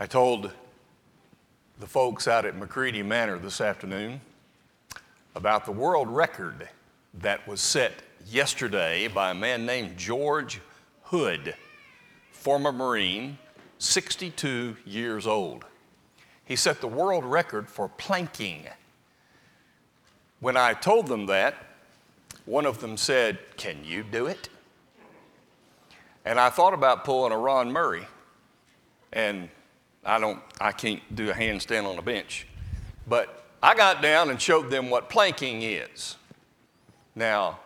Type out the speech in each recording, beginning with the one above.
I told the folks out at McCready Manor this afternoon about the world record that was set yesterday by a man named George Hood, former Marine, 62 years old. He set the world record for planking. When I told them that, one of them said, Can you do it? And I thought about pulling a Ron Murray, and I don't, I can't do a handstand on a bench. But I got down and showed them what planking is. Now,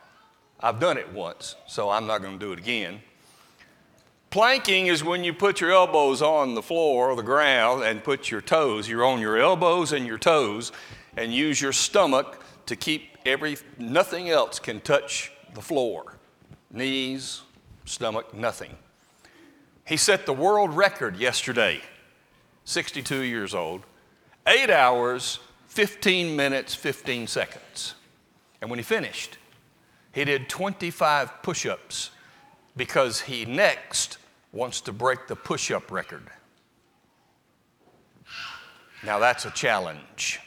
I've done it once, so I'm not going to do it again. Planking is when you put your elbows on the floor or the ground and put your toes, you're on your elbows and your toes, and use your stomach to keep every, nothing else can touch the floor. Knees, stomach, nothing. He set the world record yesterday, 62 years old, eight hours, 15 minutes, 15 seconds. And when he finished, he did 25 push ups because he next wants to break the push up record. Now that's a challenge.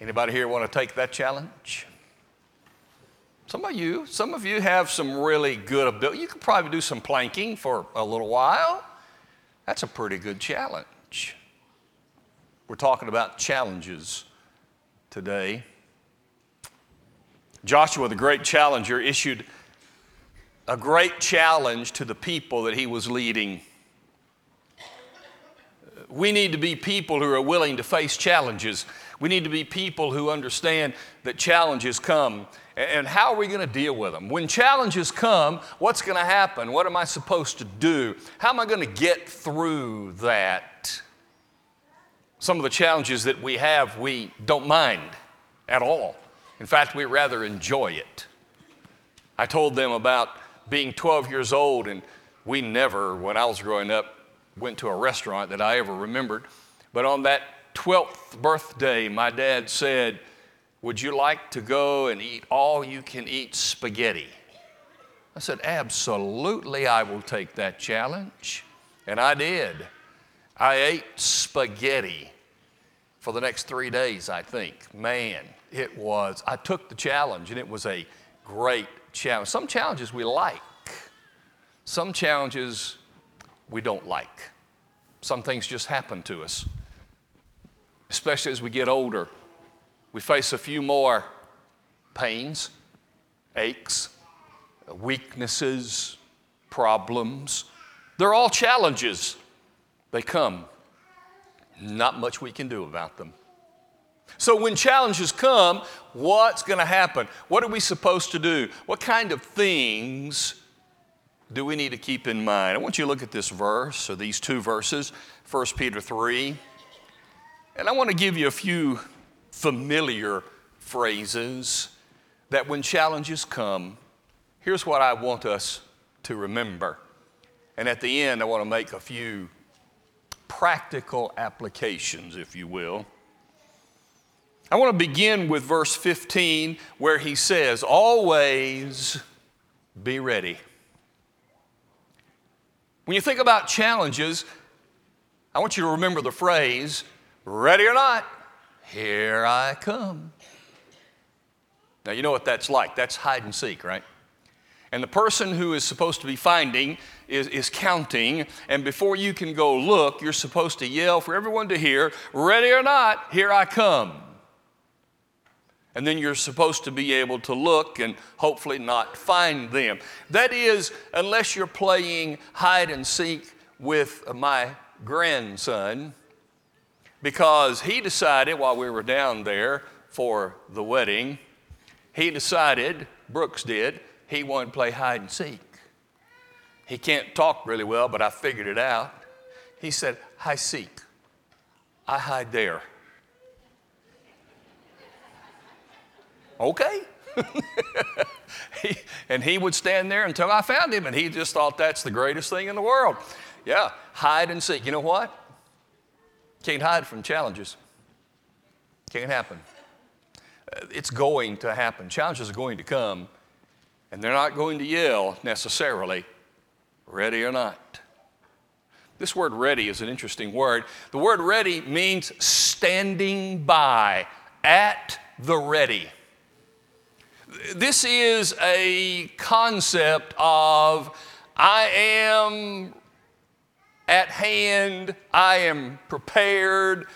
Anybody here want to take that challenge? Some of you, some of you have some really good ability. You could probably do some planking for a little while. That's a pretty good challenge. We're talking about challenges today. Joshua, the great challenger, issued a great challenge to the people that he was leading. We need to be people who are willing to face challenges. We need to be people who understand that challenges come and how are we going to deal with them? When challenges come, what's going to happen? What am I supposed to do? How am I going to get through that? Some of the challenges that we have, we don't mind at all. In fact, we rather enjoy it. I told them about being 12 years old, and we never, when I was growing up, went to a restaurant that I ever remembered. But on that 12th birthday, my dad said, Would you like to go and eat all you can eat spaghetti? I said, Absolutely, I will take that challenge. And I did. I ate spaghetti for the next three days, I think. Man, it was, I took the challenge and it was a great challenge. Some challenges we like, some challenges we don't like. Some things just happen to us, especially as we get older. We face a few more pains, aches, weaknesses, problems. They're all challenges. They come. Not much we can do about them. So, when challenges come, what's going to happen? What are we supposed to do? What kind of things do we need to keep in mind? I want you to look at this verse, or these two verses, 1 Peter 3. And I want to give you a few familiar phrases that when challenges come, here's what I want us to remember. And at the end, I want to make a few practical applications, if you will. I want to begin with verse 15 where he says, Always be ready. When you think about challenges, I want you to remember the phrase, ready or not, here I come. Now, you know what that's like. That's hide and seek, right? And the person who is supposed to be finding is, is counting, and before you can go look, you're supposed to yell for everyone to hear, ready or not, here I come. And then you're supposed to be able to look and hopefully not find them. That is, unless you're playing hide and seek with my grandson, because he decided while we were down there for the wedding, he decided, Brooks did, he wanted to play hide and seek. He can't talk really well, but I figured it out. He said, I seek. I hide there. okay. he, and he would stand there until I found him, and he just thought that's the greatest thing in the world. Yeah, hide and seek. You know what? Can't hide from challenges. Can't happen. Uh, it's going to happen. Challenges are going to come, and they're not going to yell necessarily, ready or not. This word ready is an interesting word. The word ready means standing by, at the ready. This is a concept of I am at hand, I am prepared.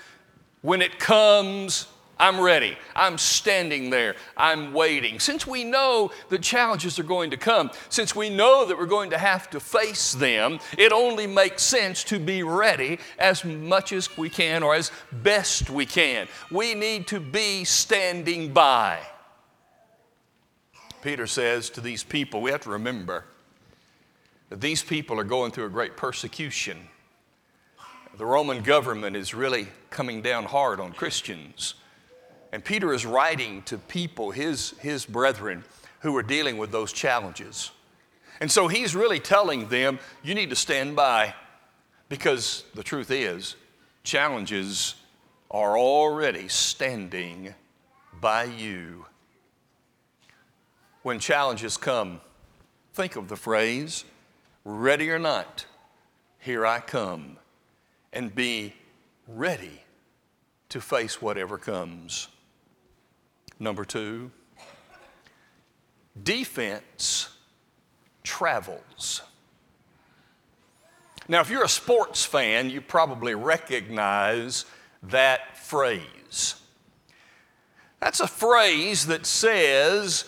When it comes, I'm ready. I'm standing there. I'm waiting. Since we know the challenges are going to come, since we know that we're going to have to face them, it only makes sense to be ready as much as we can or as best we can. We need to be standing by. Peter says to these people, we have to remember that these people are going through a great persecution. The Roman government is really coming down hard on Christians. And Peter is writing to people, his, his brethren, who are dealing with those challenges. And so he's really telling them, you need to stand by because the truth is, challenges are already standing by you. When challenges come, think of the phrase, ready or not, here I come, and be ready to face whatever comes. Number two, defense travels. Now, if you're a sports fan, you probably recognize that phrase. That's a phrase that says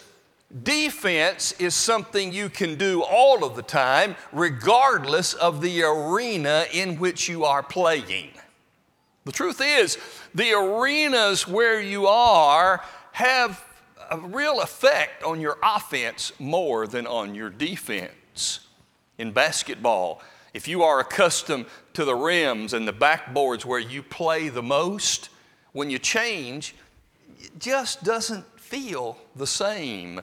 Defense is something you can do all of the time, regardless of the arena in which you are playing. The truth is, the arenas where you are have a real effect on your offense more than on your defense. In basketball, if you are accustomed to the rims and the backboards where you play the most, when you change, it just doesn't feel the same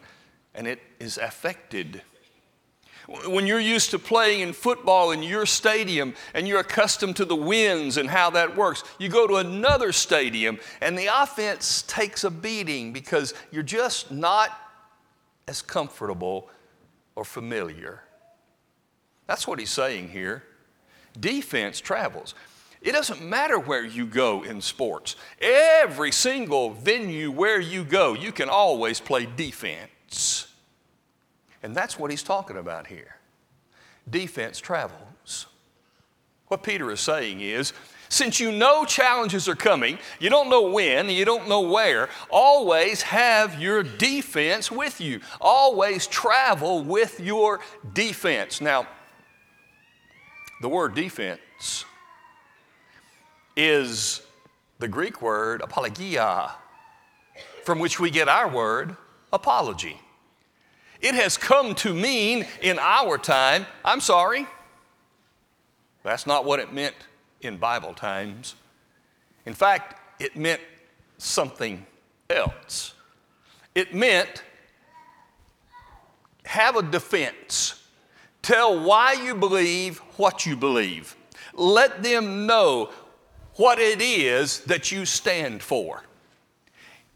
and it is affected. When you're used to playing in football in your stadium and you're accustomed to the winds and how that works, you go to another stadium and the offense takes a beating because you're just not as comfortable or familiar. That's what he's saying here. Defense travels. It doesn't matter where you go in sports. Every single venue where you go, you can always play defense. And that's what he's talking about here. Defense travels. What Peter is saying is, since you know challenges are coming, you don't know when, you don't know where, always have your defense with you. Always travel with your defense. Now, the word defense is the Greek word apologia, from which we get our word apology. It has come to mean in our time, I'm sorry. That's not what it meant in Bible times. In fact, it meant something else. It meant have a defense. Tell why you believe what you believe. Let them know what it is that you stand for.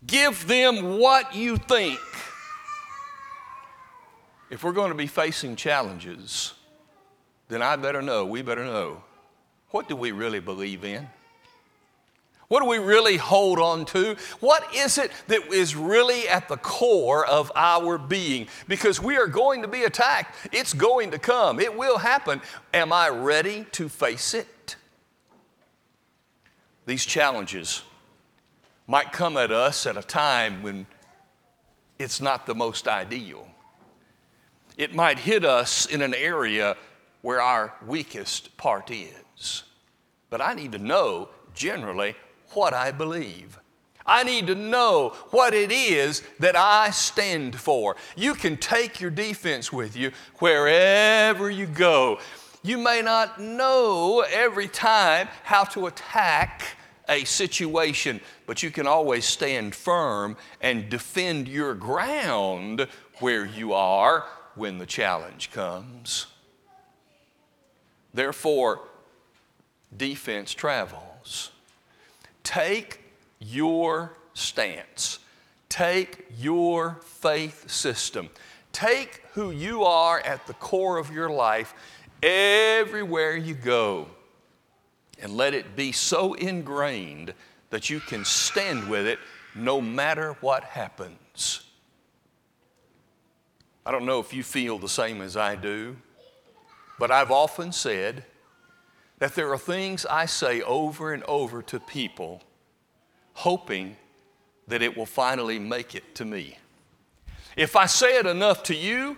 Give them what you think. If we're going to be facing challenges, then I better know, we better know, what do we really believe in? What do we really hold on to? What is it that is really at the core of our being? Because we are going to be attacked. It's going to come. It will happen. Am I ready to face it? These challenges might come at us at a time when it's not the most ideal. It might hit us in an area where our weakest part is. But I need to know generally what I believe. I need to know what it is that I stand for. You can take your defense with you wherever you go. You may not know every time how to attack a situation, but you can always stand firm and defend your ground where you are when the challenge comes. Therefore, defense travels. Take your stance, take your faith system, take who you are at the core of your life everywhere you go. and let it be so ingrained that you can stand with it no matter what happens. I don't know if you feel the same as I do, but I've often said that there are things I say over and over to people, hoping that it will finally make it to me. If I say it enough to you,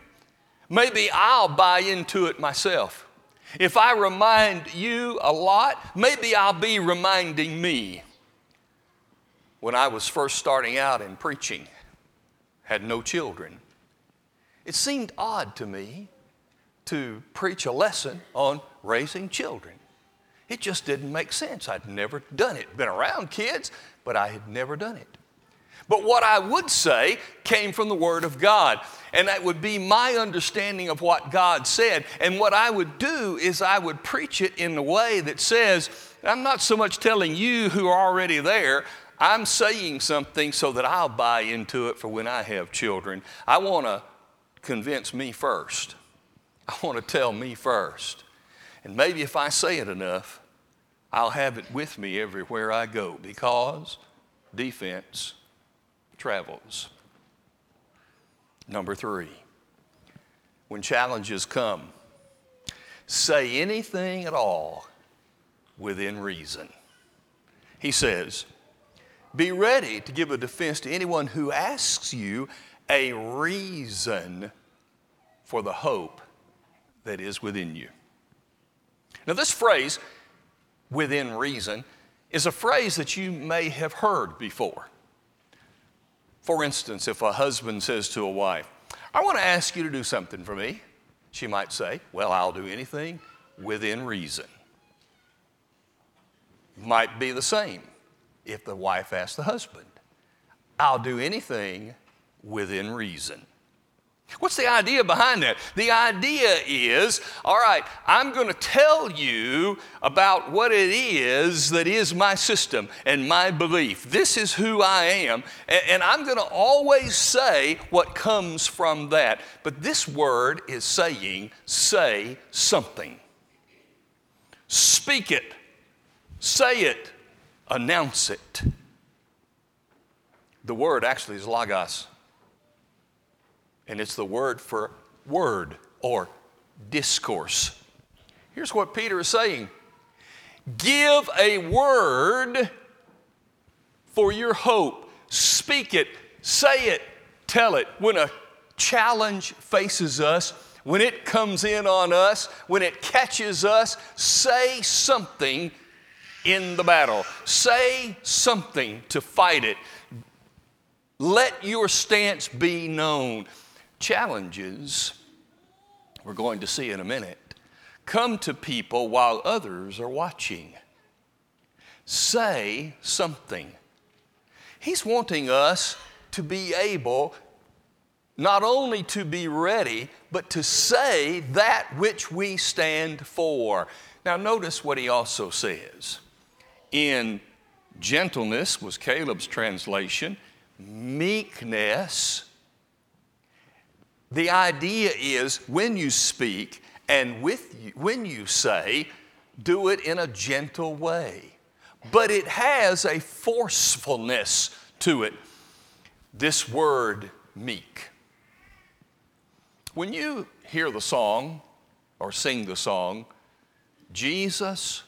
maybe I'll buy into it myself. If I remind you a lot, maybe I'll be reminding me. When I was first starting out in preaching, had no children, it seemed odd to me to preach a lesson on raising children. It just didn't make sense. I'd never done it. Been around kids, but I had never done it. But what I would say came from the Word of God. And that would be my understanding of what God said. And what I would do is I would preach it in a way that says, I'm not so much telling you who are already there, I'm saying something so that I'll buy into it for when I have children. I want to convince me first. I want to tell me first. And maybe if I say it enough, I'll have it with me everywhere I go because defense travels. Number three, when challenges come, say anything at all within reason. He says, Be ready to give a defense to anyone who asks you a reason for the hope that is within you. Now, this phrase, within reason, is a phrase that you may have heard before. For instance, if a husband says to a wife, I want to ask you to do something for me, she might say, Well, I'll do anything within reason. Might be the same if the wife asks the husband, I'll do anything within reason. What's the idea behind that? The idea is all right, I'm going to tell you about what it is that is my system and my belief. This is who I am, and I'm going to always say what comes from that. But this word is saying, say something. Speak it, say it, announce it. The word actually is logos and it's the word for word or discourse. Here's what Peter is saying Give a word for your hope. Speak it, say it, tell it. When a challenge faces us, when it comes in on us, when it catches us, say something in the battle. Say something to fight it. Let your stance be known challenges, we're going to see in a minute, come to people while others are watching. Say something. He's wanting us to be able not only to be ready, but to say that which we stand for. Now, notice what he also says. In gentleness was Caleb's translation, meekness the idea is when you speak and with you, when you say, do it in a gentle way. But it has a forcefulness to it. This word, meek. When you hear the song or sing the song, Jesus,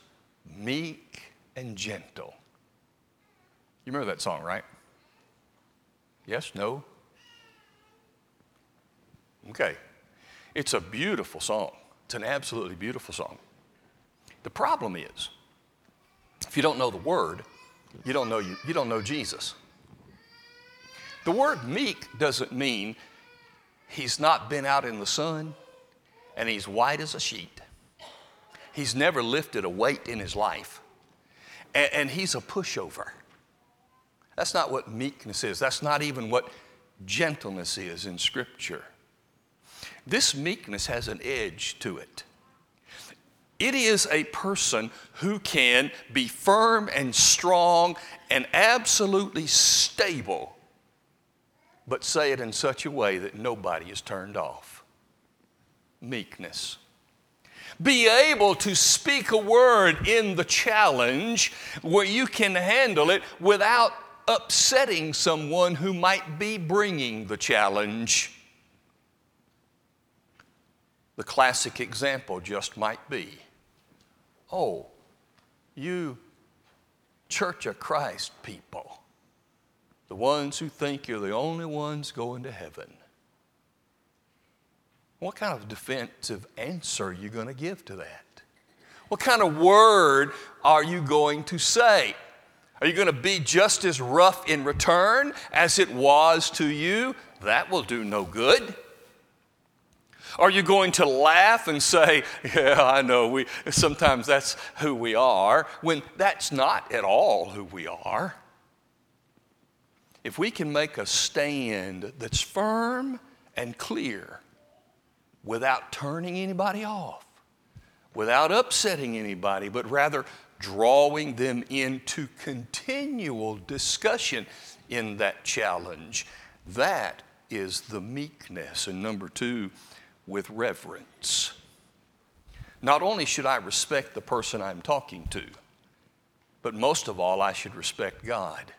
meek and gentle. You remember that song, right? Yes? No? Okay. It's a beautiful song. It's an absolutely beautiful song. The problem is, if you don't know the word, you don't know, you, you don't know Jesus. The word meek doesn't mean he's not been out in the sun and he's white as a sheet. He's never lifted a weight in his life. And, and he's a pushover. That's not what meekness is. That's not even what gentleness is in Scripture. This meekness has an edge to it. It is a person who can be firm and strong and absolutely stable, but say it in such a way that nobody is turned off. Meekness. Be able to speak a word in the challenge where you can handle it without upsetting someone who might be bringing the challenge. The classic example just might be oh, you Church of Christ people, the ones who think you're the only ones going to heaven. What kind of defensive answer are you going to give to that? What kind of word are you going to say? Are you going to be just as rough in return as it was to you? That will do no good. Are you going to laugh and say, Yeah, I know, we, sometimes that's who we are, when that's not at all who we are? If we can make a stand that's firm and clear without turning anybody off, without upsetting anybody, but rather drawing them into continual discussion in that challenge, that is the meekness. And number two, with reverence. Not only should I respect the person I'm talking to, but most of all, I should respect God.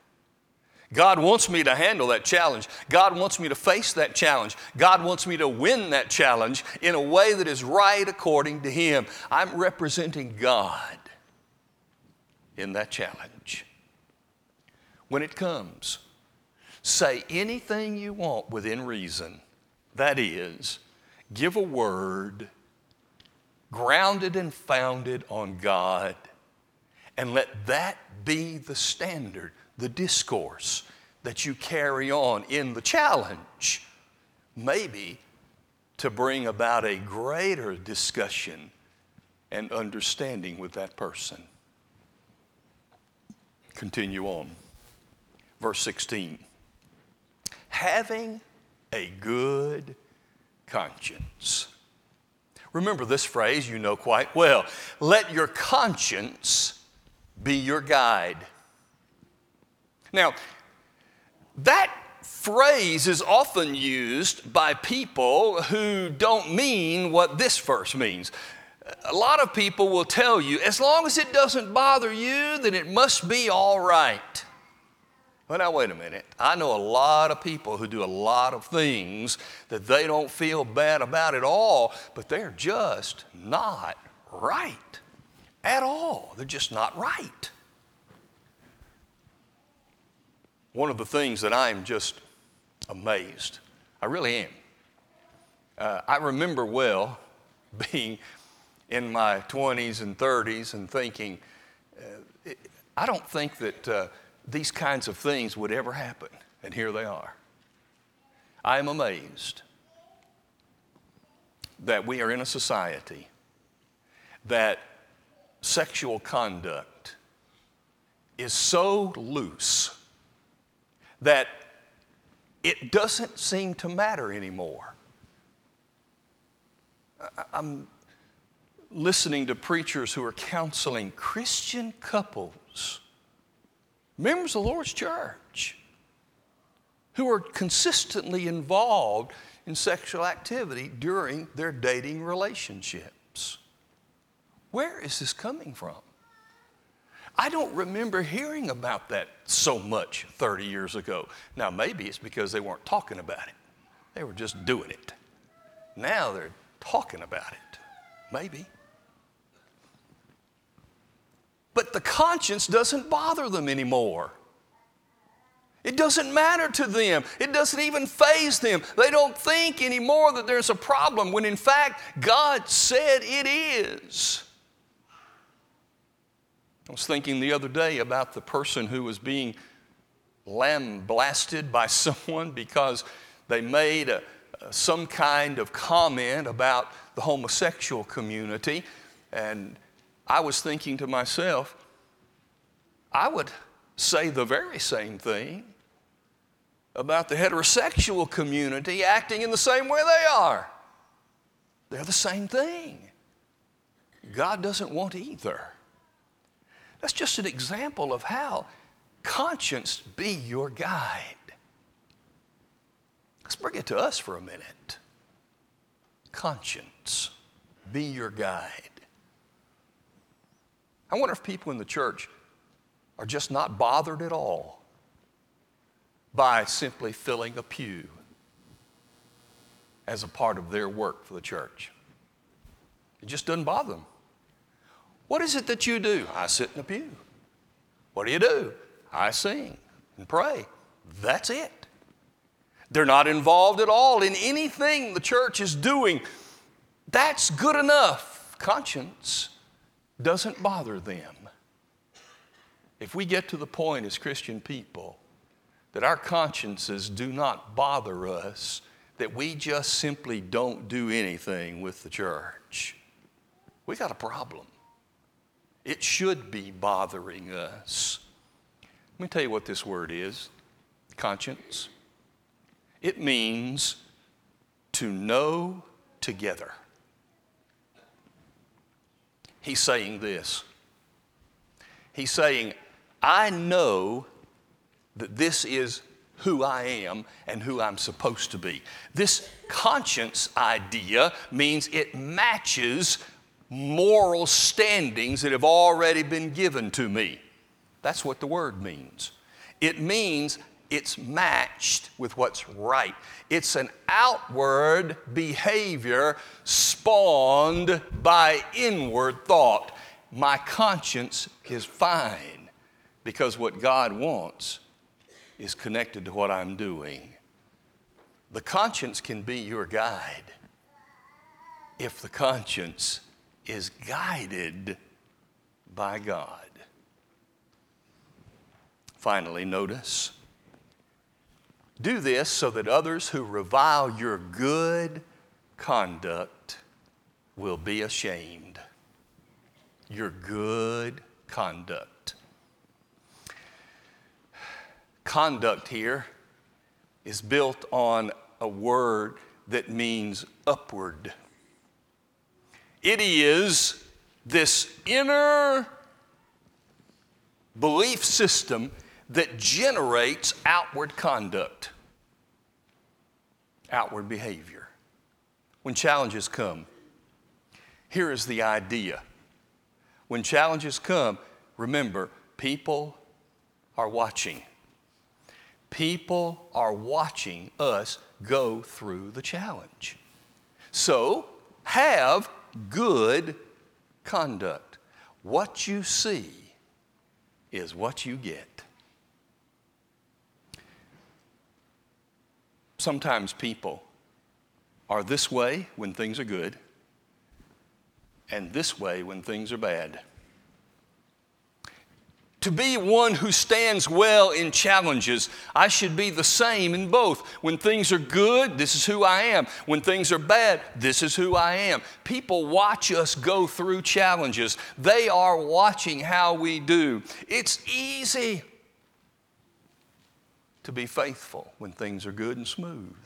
God wants me to handle that challenge. God wants me to face that challenge. God wants me to win that challenge in a way that is right according to Him. I'm representing God in that challenge. When it comes, say anything you want within reason. That is, give a word grounded and founded on God, and let that be the standard, the discourse that you carry on in the challenge, maybe to bring about a greater discussion and understanding with that person. Continue on. Verse 16. Having a good conscience. Remember this phrase you know quite well. Let your conscience be your guide. Now, that phrase is often used by people who don't mean what this verse means. A lot of people will tell you, as long as it doesn't bother you, then it must be all right. Well, now, wait a minute. I know a lot of people who do a lot of things that they don't feel bad about at all, but they're just not right at all. They're just not right. One of the things that I'm just amazed, I really am. Uh, I remember well being in my 20s and 30s and thinking, uh, I don't think that. Uh, these kinds of things would ever happen. And here they are. I am amazed that we are in a society that sexual conduct is so loose that it doesn't seem to matter anymore. I'm listening to preachers who are counseling Christian couples members of the Lord's church who are consistently involved in sexual activity during their dating relationships. Where is this coming from? I don't remember hearing about that so much 30 years ago. Now, maybe it's because they weren't talking about it, they were just doing it. Now they're talking about it. Maybe. But the conscience doesn't bother them anymore. It doesn't matter to them. It doesn't even faze them. They don't think anymore that there's a problem when in fact God said it is. I was thinking the other day about the person who was being lambasted by someone because they made a, some kind of comment about the homosexual community. And I was thinking to myself, I would say the very same thing about the heterosexual community acting in the same way they are. They're the same thing. God doesn't want either. That's just an example of how conscience be your guide. Let's bring it to us for a minute. Conscience be your guide. I wonder if people in the church are just not bothered at all by simply filling a pew as a part of their work for the church. It just doesn't bother them. What is it that you do? I sit in a pew. What do you do? I sing and pray. That's it. They're not involved at all in anything the church is doing. That's good enough. Conscience doesn't bother them. If we get to the point as Christian people that our consciences do not bother us, that we just simply don't do anything with the church, we got a problem. It should be bothering us. Let me tell you what this word is conscience. It means to know together. He's saying this. He's saying, I know that this is who I am and who I'm supposed to be. This conscience idea means it matches moral standings that have already been given to me. That's what the word means. It means it's matched with what's right. It's an outward behavior spawned by inward thought. My conscience is fine because what God wants is connected to what I'm doing. The conscience can be your guide if the conscience is guided by God. Finally, notice do this so that others who revile your good conduct will be ashamed. Your good conduct. Conduct here is built on a word that means upward. It is this inner belief system that generates outward conduct, outward behavior. When challenges come, here is the idea. When challenges come, remember, people are watching. People are watching us go through the challenge. So, have good conduct. What you see is what you get. Sometimes people are this way when things are good, and this way when things are bad. To be one who stands well in challenges, I should be the same in both. When things are good, this is who I am. When things are bad, this is who I am. People watch us go through challenges, they are watching how we do. It's easy to be faithful when things are good and smooth.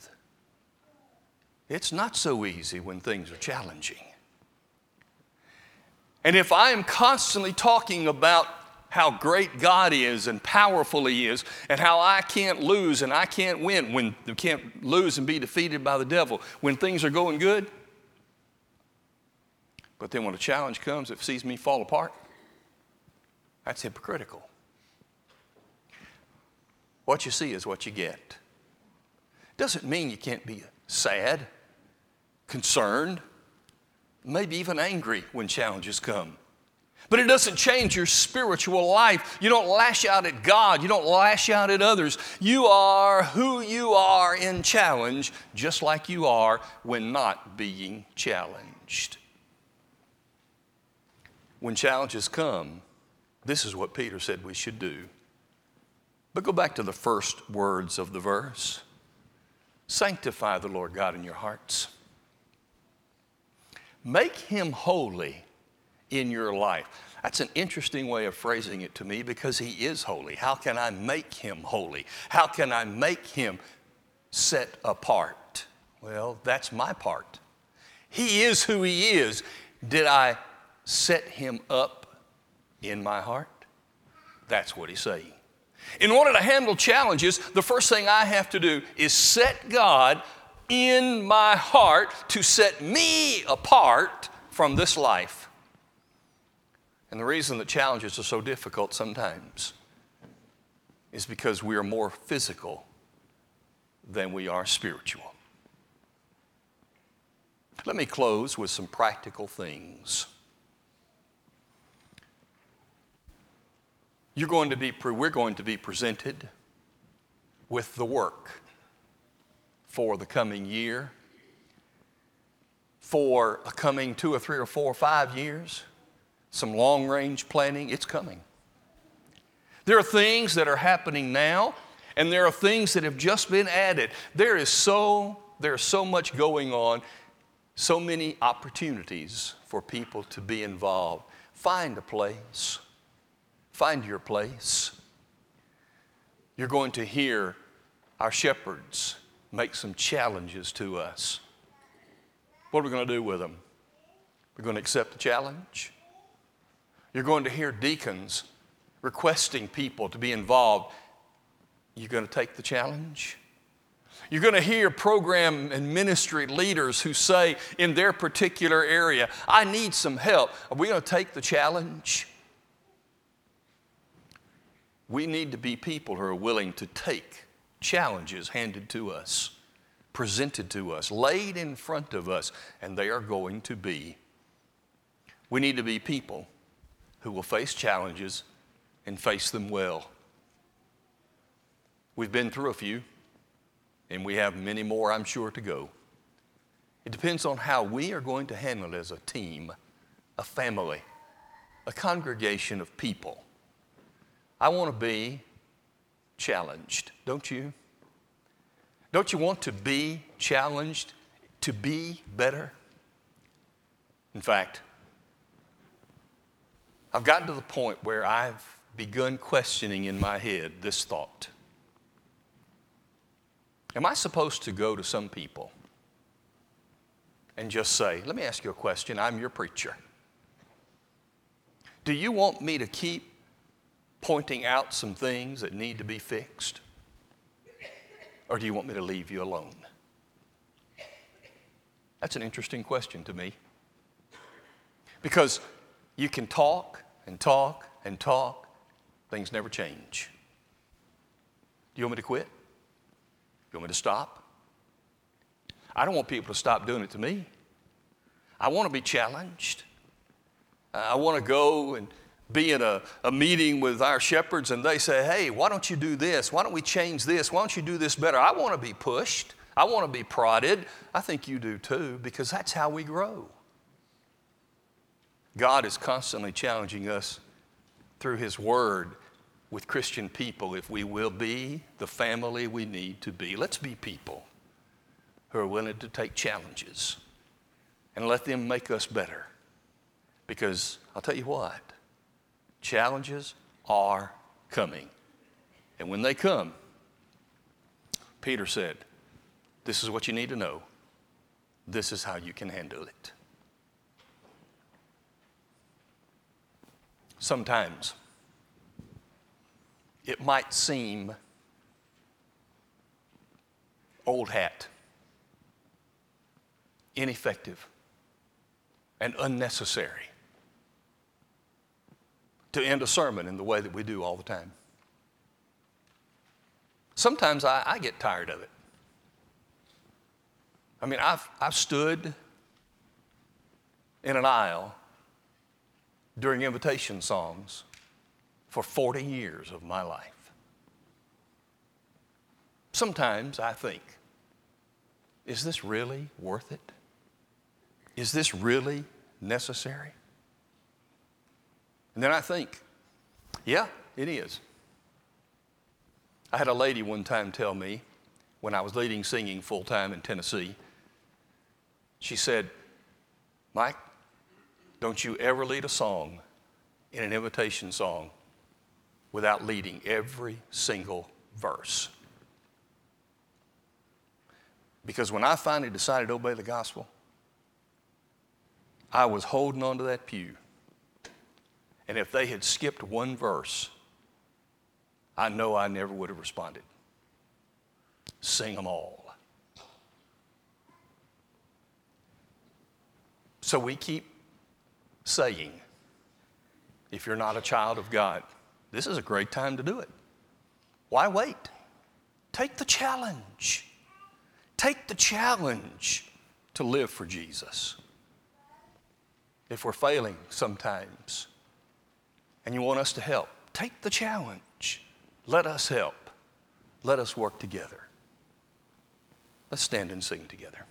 It's not so easy when things are challenging. And if I am constantly talking about how great God is and powerful He is, and how I can't lose and I can't win, when can't lose and be defeated by the devil when things are going good. But then when a challenge comes that sees me fall apart, that's hypocritical. What you see is what you get. Doesn't mean you can't be sad, concerned, maybe even angry when challenges come. But it doesn't change your spiritual life. You don't lash out at God. You don't lash out at others. You are who you are in challenge, just like you are when not being challenged. When challenges come, this is what Peter said we should do. But go back to the first words of the verse Sanctify the Lord God in your hearts. Make him holy in your life. That's an interesting way of phrasing it to me because he is holy. How can I make him holy? How can I make him set apart? Well, that's my part. He is who he is. Did I set him up in my heart? That's what he's saying. In order to handle challenges, the first thing I have to do is set God in my heart to set me apart from this life. And the reason that challenges are so difficult sometimes is because we are more physical than we are spiritual. Let me close with some practical things. You're going to be, we're going to be presented with the work for the coming year, for a coming two or three or four or five years, some long range planning. It's coming. There are things that are happening now, and there are things that have just been added. There is so, there's so much going on, so many opportunities for people to be involved. Find a place. Find your place. You're going to hear our shepherds make some challenges to us. What are we going to do with them? We're going to accept the challenge. You're going to hear deacons requesting people to be involved. You're going to take the challenge. You're going to hear program and ministry leaders who say in their particular area, I need some help. Are we going to take the challenge? We need to be people who are willing to take challenges handed to us, presented to us, laid in front of us, and they are going to be. We need to be people who will face challenges and face them well. We've been through a few, and we have many more, I'm sure, to go. It depends on how we are going to handle it as a team, a family, a congregation of people. I want to be challenged, don't you? Don't you want to be challenged to be better? In fact, I've gotten to the point where I've begun questioning in my head this thought Am I supposed to go to some people and just say, Let me ask you a question, I'm your preacher. Do you want me to keep pointing out some things that need to be fixed? Or do you want me to leave you alone? That's an interesting question to me. Because you can talk and talk and talk Things never change. Do you want me to quit? You want me to stop? I don't want people to stop doing it to me. I want to be challenged. I want to go and be in a, a meeting with our shepherds and they say, hey, why don't you do this? Why don't we change this? Why don't you do this better? I want to be pushed. I want to be prodded. I think you do too, because that's how we grow. God is constantly challenging us through His Word with Christian people if we will be the family we need to be. Let's be people who are willing to take challenges and let them make us better. Because I'll tell you what, challenges are coming. And when they come, Peter said, This is what you need to know. This is how you can handle it. Sometimes it might seem old hat, ineffective, and unnecessary to end a sermon in the way that we do all the time. Sometimes I, I get tired of it. I mean, I've, I've stood in an aisle during invitation songs for 40 years of my life. Sometimes I think, is this really worth it? Is this really necessary? And then I think, yeah, it is. I had a lady one time tell me when I was leading singing full time in Tennessee, she said, Mike, don't you ever lead a song in an invitation song without leading every single verse. Because when I finally decided to obey the gospel, I was holding onto that pew. And if they had skipped one verse, I know I never would have responded. Sing them all. So we keep saying, if you're not a child of God, this is a great time to do it. Why wait? Take the challenge. Take the challenge to live for Jesus. If we're failing sometimes and you want us to help, take the challenge. Let us help. Let us work together. Let's stand and sing together.